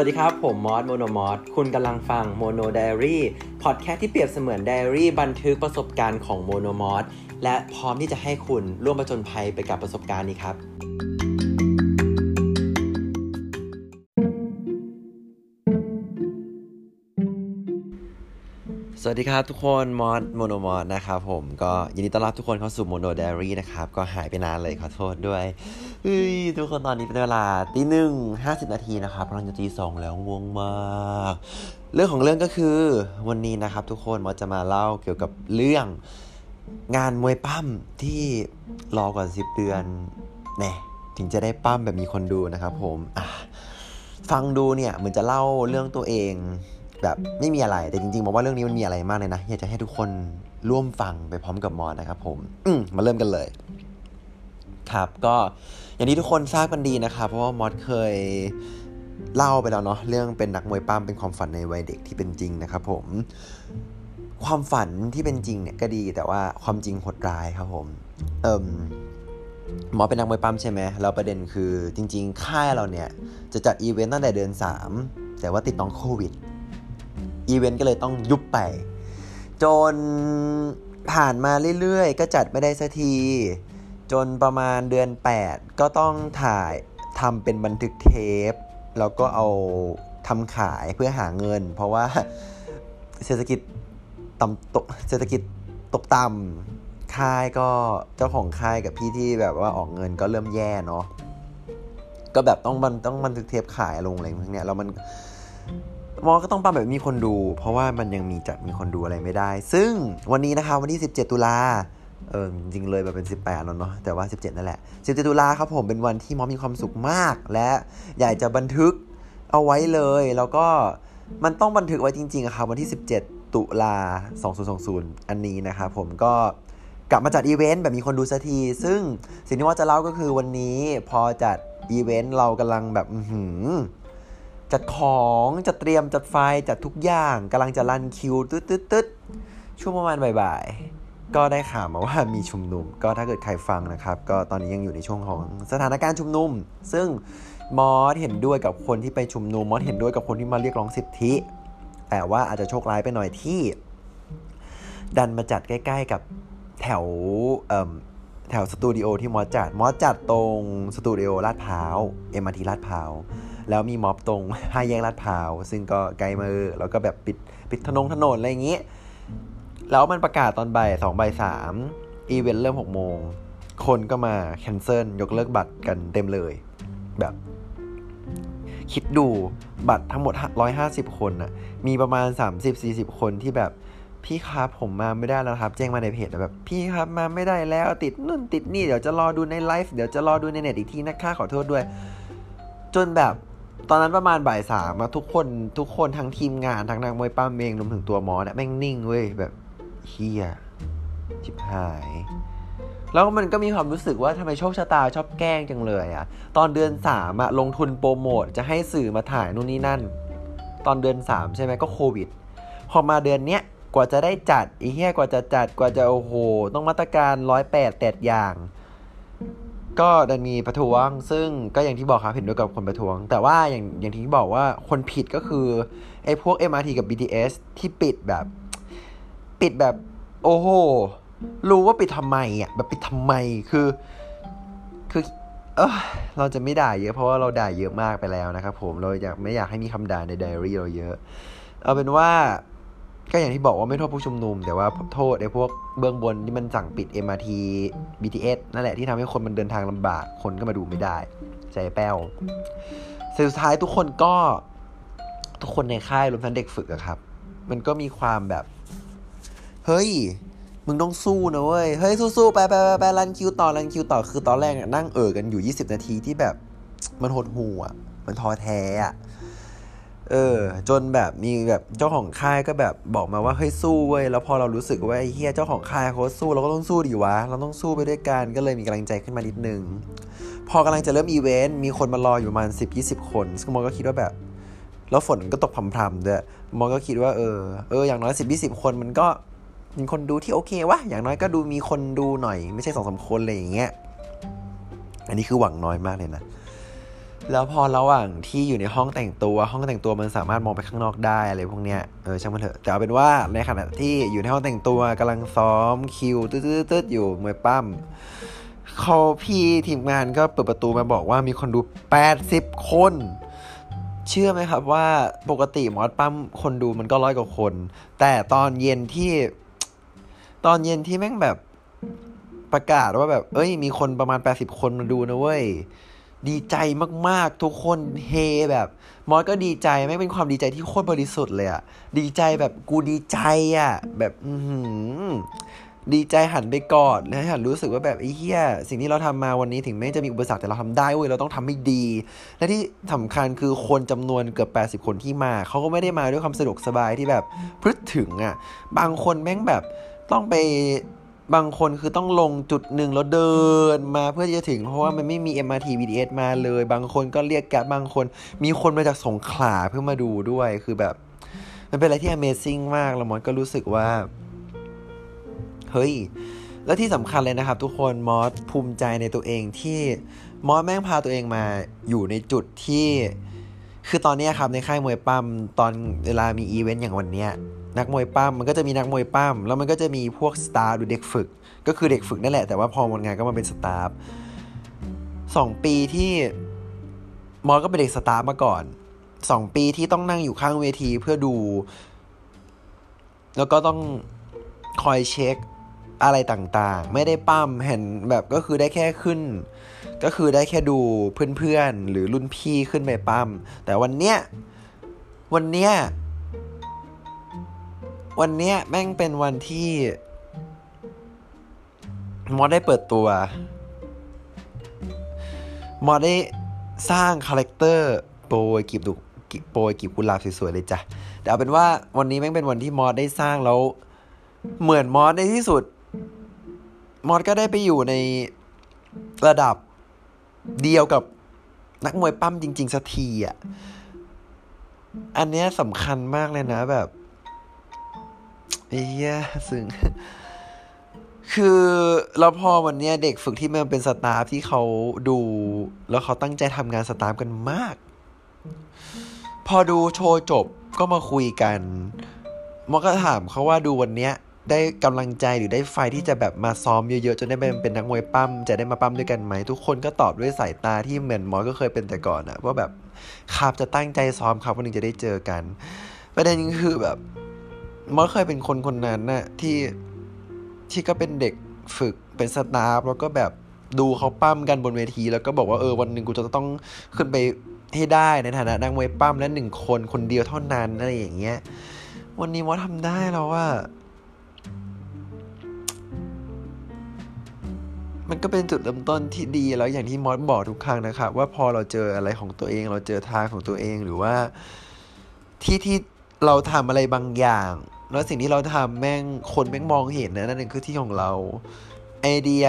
วัสดีครับ ผมมอสโมโนมอสคุณกำลังฟังโมโนไดอารี่พอดแคสต์ที่เปรียบเสมือนไดอารี่บันทึกประสบการณ์ของโมโนมอสและพร้อมที่จะให้คุณร่วมประจนภัยไปกับประสบการณ์นี้ครับ สวัสดีครับทุกคนมอสโมโนมอสนะครับผมก็ยินดีต้อนรับทุกคนเข้าสู่โมโนไดอารี่นะครับ ก็หายไปนานเลยขอโทษด้วยเฮ้ยทุกคนตอนนี้เป็นเวลาตีหนึ่งห้าสิบนาทีนะครับกำลังจะตีสองแล้วง่วงมาก เรื่องของเรื่องก็คือวันนี้นะครับ ทุกคนมอสจะมาเล่าเกี่ยวกับเรื่องงานมวยปั้มที่รอกว่าสิบเดือนแน่ถึงจะได้ปั้มแบบมีคนดูนะครับ ผมอะฟังดูเนี่ยเหมือนจะเล่าเรื่องตัวเอง แบบไม่มีอะไรแต่จริงๆบอกว่าเรื่องนี้มันมีอะไรมากเลยนะอยากจะให้ทุกคนร่วมฟังไปพร้อมกับมอสนะครับผมอืมมาเริ่มกันเลย ครับก็อย่างที่ทุกคนทราบกันดีนะครับเพราะว่ามอสเคยเล่าไปแล้วเนาะเรื่องเป็นนักมวยปล้ำเป็นความฝันในวัยเด็กที่เป็นจริงนะครับผม ความฝันที่เป็นจริงเนี่ยก็ดีแต่ว่าความจริงโหดร้ายครับผมเอิ่มมอสเป็นนักมวยปล้ำใช่ไหมแล้วประเด็นคือจริง ๆ ค่ายเราเนี่ยจะจัดอีเวนต์ตั้งแต่เดือน3 แต่ว่าติดน้องโควิด อีเวนต์ก็เลยต้องยุบไป จนผ่านมาเรื่อยๆ ก็จัดไม่ได้สักที จนประมาณเดือน 8 ก็ต้องถ่ายทำเป็นบันทึกเทป แล้วก็เอาทำขายเพื่อหาเงิน เพราะว่าเศรษฐกิจต่ำตกเศรษฐกิจตกต่ำค่ายก็เจ้าของค่ายกับพี่ที่แบบว่าออกเงินก็เริ่มแย่เนาะก็แบบต้องบันต้องบันทึกเทปขายลงอะไรพวกเนี้ยแล้วมัน มอก็ต้องปั้มแบบมีคนดู เพราะว่ามันยังมีจัดมีคนดูอะไรไม่ได้ ซึ่งวันนี้นะคะวันที่ 17 ตุลาเออจริงเลยแบบเป็น 18 แล้วเนาะแต่ว่า 17 นั่นแหละ 17 ตุลาครับผมเป็นวันที่มอมีความสุขมาก และอยากจะบันทึกเอาไว้เลย แล้วก็มันต้องบันทึกไว้จริงๆอะครับวันที่ 17 ตุลา 2020 อันนี้นะครับผมก็กลับมาจัดอีเวนต์แบบมีคนดูสักที ซึ่งสิ่งที่ว่าจะเล่าก็คือวันนี้พอจัดอีเวนต์เรากำลังแบบ อือหือ จัดของจัดเตรียมจัดไฟจัดทุกอย่างกำลังจะรันคิวตึ๊ดตึ๊ดตึ๊ดช่วงประมาณบ่ายๆ ก็ได้ข่าวมาว่ามีชุมนุม ก็ถ้าเกิดใครฟังนะครับ ก็ตอนนี้ยังอยู่ในช่วงของสถานการณ์ชุมนุม ซึ่งมอสเห็นด้วยกับคนที่ไปชุมนุมมอสเห็นด้วยกับคนที่มาเรียกร้องสิทธิ แต่ว่าอาจจะโชคร้ายไปหน่อยที่ ดันมาจัดใกล้ ๆ กับแถวเอ่มแถวสตูดิโอที่มอสจัดมอสจัดตรงสตูดิโอลาดพร้าว MRT ลาดพร้าว แล้วมีม็อบตรงห้าแยกลาดพร้าว ซึ่งก็ใกล้มากแล้วก็แบบปิดปิดถนนถนนอะไรอย่างงี้แล้วมันประกาศตอนบ่ายสองบ่ายสามอีเวนต์เริ่มหกโมง คนก็มา cancel ยกเลิกบัตรกันเต็มเลย แบบ คิดดูบัตรทั้งหมด 150 คนน่ะ มีประมาณ 30-40 คนที่แบบพี่ครับผมมาไม่ได้แล้วครับ แจ้งมาในเพจแบบ พี่ครับมาไม่ได้แล้วติดนู่นติดนี่เดี๋ยวจะรอดูในไลฟ์เดี๋ยวจะรอดูในเน็ตอีกทีนะคะขอโทษด้วย จนแบบ ตอนนั้นประมาณบ่ายสามอะทุกคนทุกคนทั้งทีมงานทั้งนางมวยป้ามเองรวมถึงตัวมอสเนี่ยแม่งนิ่งเว้ยแบบเฮียชิบหาย แล้วมันก็มีความรู้สึกว่าทำไมโชคชะตาชอบแกล้งจังเลยอะตอนเดือนสามอะลงทุนโปรโมทจะให้สื่อมาถ่ายนู่นนี่นั่น ตอนเดือนสามใช่ไหมก็โควิด พอมาเดือนเนี้ยกว่าจะได้จัดอีเหี้ยกว่าจะจัดกว่าจะโอ้โห ต้องมาตรการร้อยแปดแปดอย่าง ก็ดันมีประท้วง ซึ่งก็อย่างที่บอกครับเห็นด้วยกับคนประท้วง แต่ว่าอย่างอย่างที่บอกว่าคนผิดก็คือไอ้พวก MRT กับ BTS ที่ปิดแบบ ปิดแบบ โอ้โห รู้ว่าปิดทำไมอะแบบปิดทำไมคือ คือเออเราจะไม่ด่าเยอะเพราะว่าเราด่าเยอะมากไปแล้วนะครับผมเราอยากไม่อยากให้มีคำด่าในไดอารี่เราเยอะ เอาเป็นว่า ก็อย่างที่บอกว่าไม่โทษผู้ชุมนุม แต่ว่าโทษไอ้พวกเบื้องบนที่มันสั่งปิด MRT BTS นั่นแหละที่ทำให้คนมันเดินทางลำบาก คนก็มาดูไม่ได้ ใจแป้วสุดท้ายทุกคนก็ทุกคนในค่ายรวมทั้งเด็กฝึกอะครับ มันก็มีความแบบ เฮ้ย มึงต้องสู้นะเว้ย เฮ้ยสู้ๆไปไปไปไปรันคิวต่อรันคิวต่อคือตอนแรกนั่งเอ่อกันอยู่ 20 นาทีที่แบบ มันหดหูอะ มันท้อแท้อะ เออ จนแบบมีแบบเจ้าของค่ายก็แบบบอกมาว่าเฮ้ยสู้เว้ยแล้วพอเรารู้สึกว่าไอ้เฮียเจ้าของค่ายเขาสู้เราก็ต้องสู้ดิวะ เราต้องสู้ไปด้วยกันก็เลยมีกำลังใจขึ้นมานิดนึง พอกำลังจะเริ่มอีเวนต์มีคนมารออยู่ประมาณ10-20 คนซึ่งมอก็คิดว่าแบบ แล้วฝนก็ตกพรำๆด้วยมอก็คิดว่าเออเอออย่างน้อย10-20 คนมันก็มีคนดูที่โอเควะอย่างน้อยก็ดูมีคนดูหน่อย ไม่ใช่สองสามคนอะไรอย่างเงี้ยอันนี้คือหวังน้อยมากเลยนะ แล้วพอระหว่างที่อยู่ในห้องแต่งตัว ห้องแต่งตัวมันสามารถมองไปข้างนอกได้อะไรพวกเนี้ยเออช่างมันเถอะแต่เอาเป็นว่าในขณะที่อยู่ในห้องแต่งตัวกำลังซ้อมคิวตืดๆอยู่มวยปั้มเขาพี่ทีมงานก็เปิดประตูมาบอกว่ามีคนดู 80 คน เชื่อไหมครับว่าปกติมอสปั้มคนดูมันก็ร้อยกว่าคน แต่ตอนเย็นที่ ตอนเย็นที่แม่งแบบประกาศว่าแบบ เอ้ย มีคนประมาณ 80 คนมาดูนะเว้ย ดีใจมากๆ ทุกคนเฮแบบ มอสก็ดีใจไม่เป็นความดีใจที่โคตรบริสุทธิ์เลยอะดีใจแบบกูดีใจอะแบบอืดีใจหันไปกอดแล้วหันรู้สึกว่าแบบไอ้เหี้ยสิ่งที่เราทำมาวันนี้ถึงแม้จะมีอุปสรรคแต่เราทำได้เว้ยเราต้องทำให้ดี และที่สำคัญคือคนจำนวนเกือบ 80 คนที่มาเขาก็ไม่ได้มาด้วยความสะดวกสบายที่แบบพลึดถึงอะ่ะบางคนแม่งแบบต้องไป บางคนคือต้องลงจุดหนึ่งแล้วเดินมาเพื่อจะถึง เพราะว่ามันไม่มี MRT BTS มาเลย บางคนก็เรียกแก๊บบางคน มีคนมาจากสงขลาเพื่อมาดูด้วยคือแบบ มันเป็นอะไรที่ Amazing มากแล้วมอนก็รู้สึกว่า เฮ้ย แล้วที่สำคัญเลยนะครับ ทุกคนมอสภูมิใจในตัวเองที่มอสแม่งพาตัวเองมาอยู่ในจุดที่ คือตอนนี้ครับในค่ายมวยปล้ำตอนเวลามีอีเวนต์อย่างวันเนี้ย นักมวยปล้ำมันก็จะมีนักมวยปล้ำแล้วมันก็จะมีพวก staff หรือเด็กฝึก ก็คือเด็กฝึกนั่นแหละแต่ว่าพอวันงานก็มาเป็น staff สองปีที่มอสก็เป็นเด็ก staff มาก่อนสองปีที่ต้องนั่งอยู่ข้างเวทีเพื่อดู แล้วก็ต้องคอยเช็คอะไรต่างๆ ไม่ได้ปล้ำเห็นแบบก็คือได้แค่ขึ้น ก็คือได้แค่ดูเพื่อนๆ หรือรุ่นพี่ขึ้นไปปั้มแต่วันเนี้ยวันเนี้ย วันเนี้ยแม่งเป็นวันที่มอได้เปิดตัว มอได้สร้างคาแรคเตอร์โปรยกีบดุโปรยกีบกุหลาบสวยๆเลยจ้ะแต่เอาเป็นว่าวันนี้แม่งเป็นวันที่มอได้สร้างแล้ว เหมือนมอสในที่สุด มอสก็ได้ไปอยู่ในระดับเดียวกับนักมวยปั้มจริง ๆสักทีอะ อันเนี้ยสำคัญมากเลยนะแบบ เอ้ยซึ่ง คือแล้วพอวันเนี้ยเด็กฝึกที่มันเป็นสตาฟที่เขาดู แล้วเขาตั้งใจทำงานสตาฟกันมาก พอดูโชว์จบก็มาคุยกันมอก็ถามเขาว่าดูวันเนี้ยได้กำลังใจหรือได้ไฟที่จะแบบมาซ้อมเยอะๆจนได้เป็นเป็นนักมวยปั้มจะได้มาปั้มด้วยกันไหม ทุกคนก็ตอบด้วยสายตาที่เหมือนมอสก็เคยเป็นแต่ก่อนอะว่าแบบครับจะตั้งใจซ้อมครับวันนึงจะได้เจอกัน ประเด็นคือแบบ มอสเคยเป็นคนคนนั้นน่ะที่ที่ก็เป็นเด็กฝึกเป็นสตาฟแล้วก็แบบดูเขาปั้มกันบนเวที แล้วก็บอกว่าเออวันหนึ่งกูจะต้องขึ้นไปให้ได้ในฐานะนักมวยปั้มและหนึ่งคนคนเดียวเท่านั้นอะไรอย่างเงี้ย วันนี้มอสทำได้แล้วว่า มันก็เป็นจุดเริ่มต้นที่ดีแล้วอย่างที่มอสบอกทุกครั้งนะครับว่าพอเราเจออะไรของตัวเอง เราเจอทางของตัวเองหรือว่าที่ที่ เราทำอะไรบางอย่าง แล้วสิ่งที่เราทำแม่งคนแม่งมองเห็นนะนั่นเองคือที่ของเราไอเดีย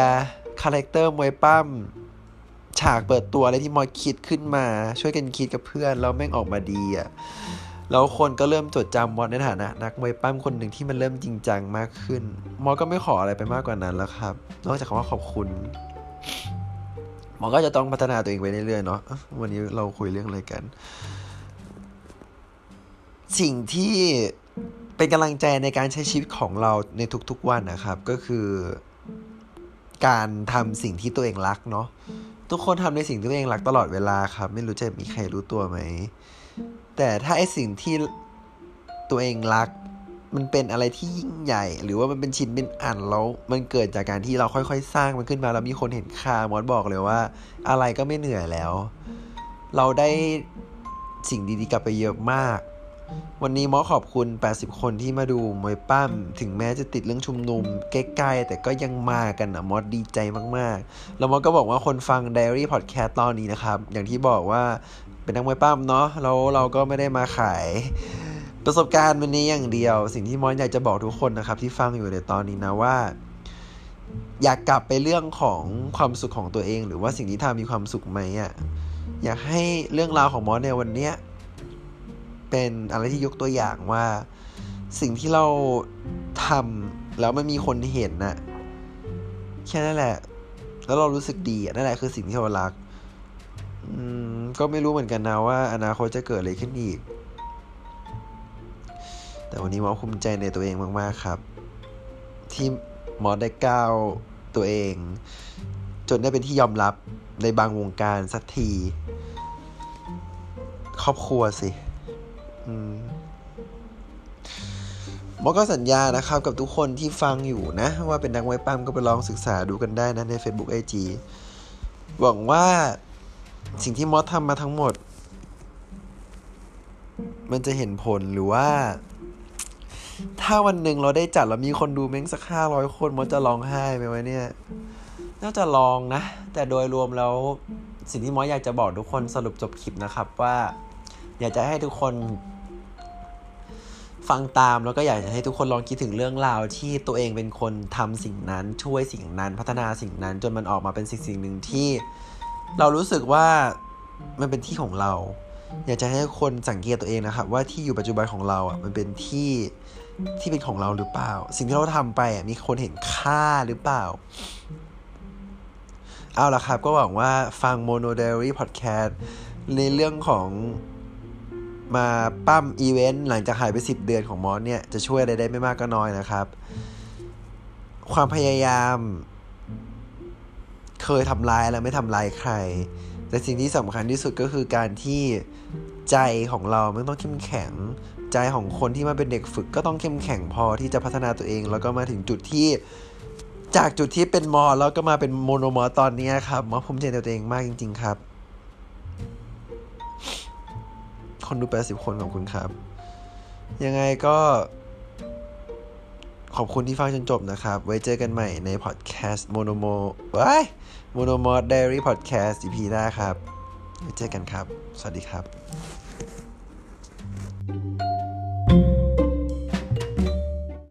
character มวยปั้ำฉากเปิดตัวอะไรที่มอสคิดขึ้นมา ช่วยกันคิดกับเพื่อนแล้วแม่งออกมาดีอะ่ะแล้วคนก็เริ่มจดจำมอสในฐานะ นักมวยปล้ำคนหนึ่งที่มันเริ่มจริงจังมากขึ้น มอสก็ไม่ขออะไรไปมากกว่านั้นแล้วครับ นอกจากคำว่าขอบคุณ มอสก็จะต้องพัฒนาตัวเองไปเรื่อยๆเนาะวันนี้เราคุยเรื่องอะไรกัน สิ่งที่เป็นกำลังใจในการใช้ชีวิตของเราในทุกๆวันนะครับ ก็คือ การทำสิ่งที่ตัวเองรักเนาะทุกคนทำในสิ่งที่ตัวเองรักตลอดเวลาครับ ไม่รู้จะมีใครรู้ตัวไหม แต่ถ้าไอสิ่งที่ตัวเองรัก มันเป็นอะไรที่ยิ่งใหญ่ หรือว่ามันเป็นชิ้นเป็นอันแล้ว มันเกิดจากการที่เราค่อยๆ สร้างมันขึ้นมาแล้วมีคนเห็นค่ามอสบอกเลยว่า อะไรก็ไม่เหนื่อยแล้ว เราได้สิ่งดีๆกลับไปเยอะมาก วันนี้มอขอบคุณ 80 คนที่มาดูมวยปั้ม ถึงแม้จะติดเรื่องชุมนุมใกล้ๆ แต่ก็ยังมากันอะมอสดีใจมากๆ แล้วมอก็บอกว่าคนฟัง Diary Podcast ตอนนี้นะครับ อย่างที่บอกว่าเป็นนักมวยปั้มเนาะแล้วเราก็ไม่ได้มาขายประสบการณ์วันนี้อย่างเดียว สิ่งที่มอนอยากจะบอกทุกคนนะครับ ที่ฟังอยู่ในตอนนี้นะว่า อยากกลับไปเรื่องของความสุขของตัวเอง หรือว่าสิ่งที่ทำมีความสุขไหมอะ่ะอยากให้เรื่องราวของมอสในวันเนี้ย เป็นอะไรที่ยกตัวอย่างว่า สิ่งที่เราทำแล้วไม่มีคนเห็นน่ะแค่นั้นแหละ แล้วเรารู้สึกดีนั่นแหละคือสิ่งที่เรารักก็ไม่รู้เหมือนกันนะว่า อนาคตจะเกิดอะไรขึ้นอีก แต่วันนี้มอสภูมิใจในตัวเองมากๆครับ ที่มอสได้ก้าวตัวเอง จนได้เป็นที่ยอมรับในบางวงการสักที ครอบครัวสิ อืมอก็สัญญานะครับกับทุกคนที่ฟังอยู่นะ ว่าเป็นนักมวยปั้มก็ไปลองศึกษาดูกันได้นะใน Facebook IG หวังว่าสิ่งที่มอสทำมาทั้งหมด มันจะเห็นผลหรือว่า ถ้าวันหนึ่งเราได้จัดแล้วมีคนดูแม่งสักห้าร้อยคนมอสจะร้องไห้ไหมวะเนี่ย น่าจะลองนะ แต่โดยรวมแล้ว สิ่งที่มอสอยากจะบอกทุกคนสรุปจบคลิปนะครับว่า อยากจะให้ทุกคนฟังตามแล้วก็อยากจะให้ทุกคนลองคิดถึงเรื่องราวที่ตัวเองเป็นคนทำสิ่งนั้นช่วยสิ่งนั้นพัฒนาสิ่งนั้น จนมันออกมาเป็นสิ่งสิ่งหนึ่งที่ เรารู้สึกว่ามันเป็นที่ของเรา อยากจะให้คนสังเกตตัวเองนะครับ ว่าที่อยู่ปัจจุบันของเราอะมันเป็นที่ที่เป็นของเราหรือเปล่า สิ่งที่เราทำไปอะมีคนเห็นค่าหรือเปล่า เอาละครับก็หวังว่าฟัง Mono Diary Podcast ในเรื่องของ มาปั้มอีเวนต์หลังจากหายไป 10 เดือนของมอสเนี่ย จะช่วยอะไรได้ไม่มากก็น้อยนะครับ ความพยายามเคยทำลายแล้วไม่ทำลายใคร แต่สิ่งที่สำคัญที่สุดก็คือการที่ใจของเราไม่ต้องเข้มแข็ง ใจของคนที่มาเป็นเด็กฝึกก็ต้องเข้มแข็งพอที่จะพัฒนาตัวเอง แล้วก็มาถึงจุดที่จากจุดที่เป็นมอแล้วก็มาเป็นโมโนมอตอนนี้ครับมอภูมิใจในตัวเองมากจริง ๆ ครับ คนดู 80 คนขอบคุณครับ ยังไงก็ ขอบคุณที่ฟังจนจบนะครับ ไว้เจอกันใหม่ในพอดแคสต์โมโนโมว้ายโมโนมอส Diary Podcast EP หน้าครับ ไว้เจอกันครับ สวัสดีครับ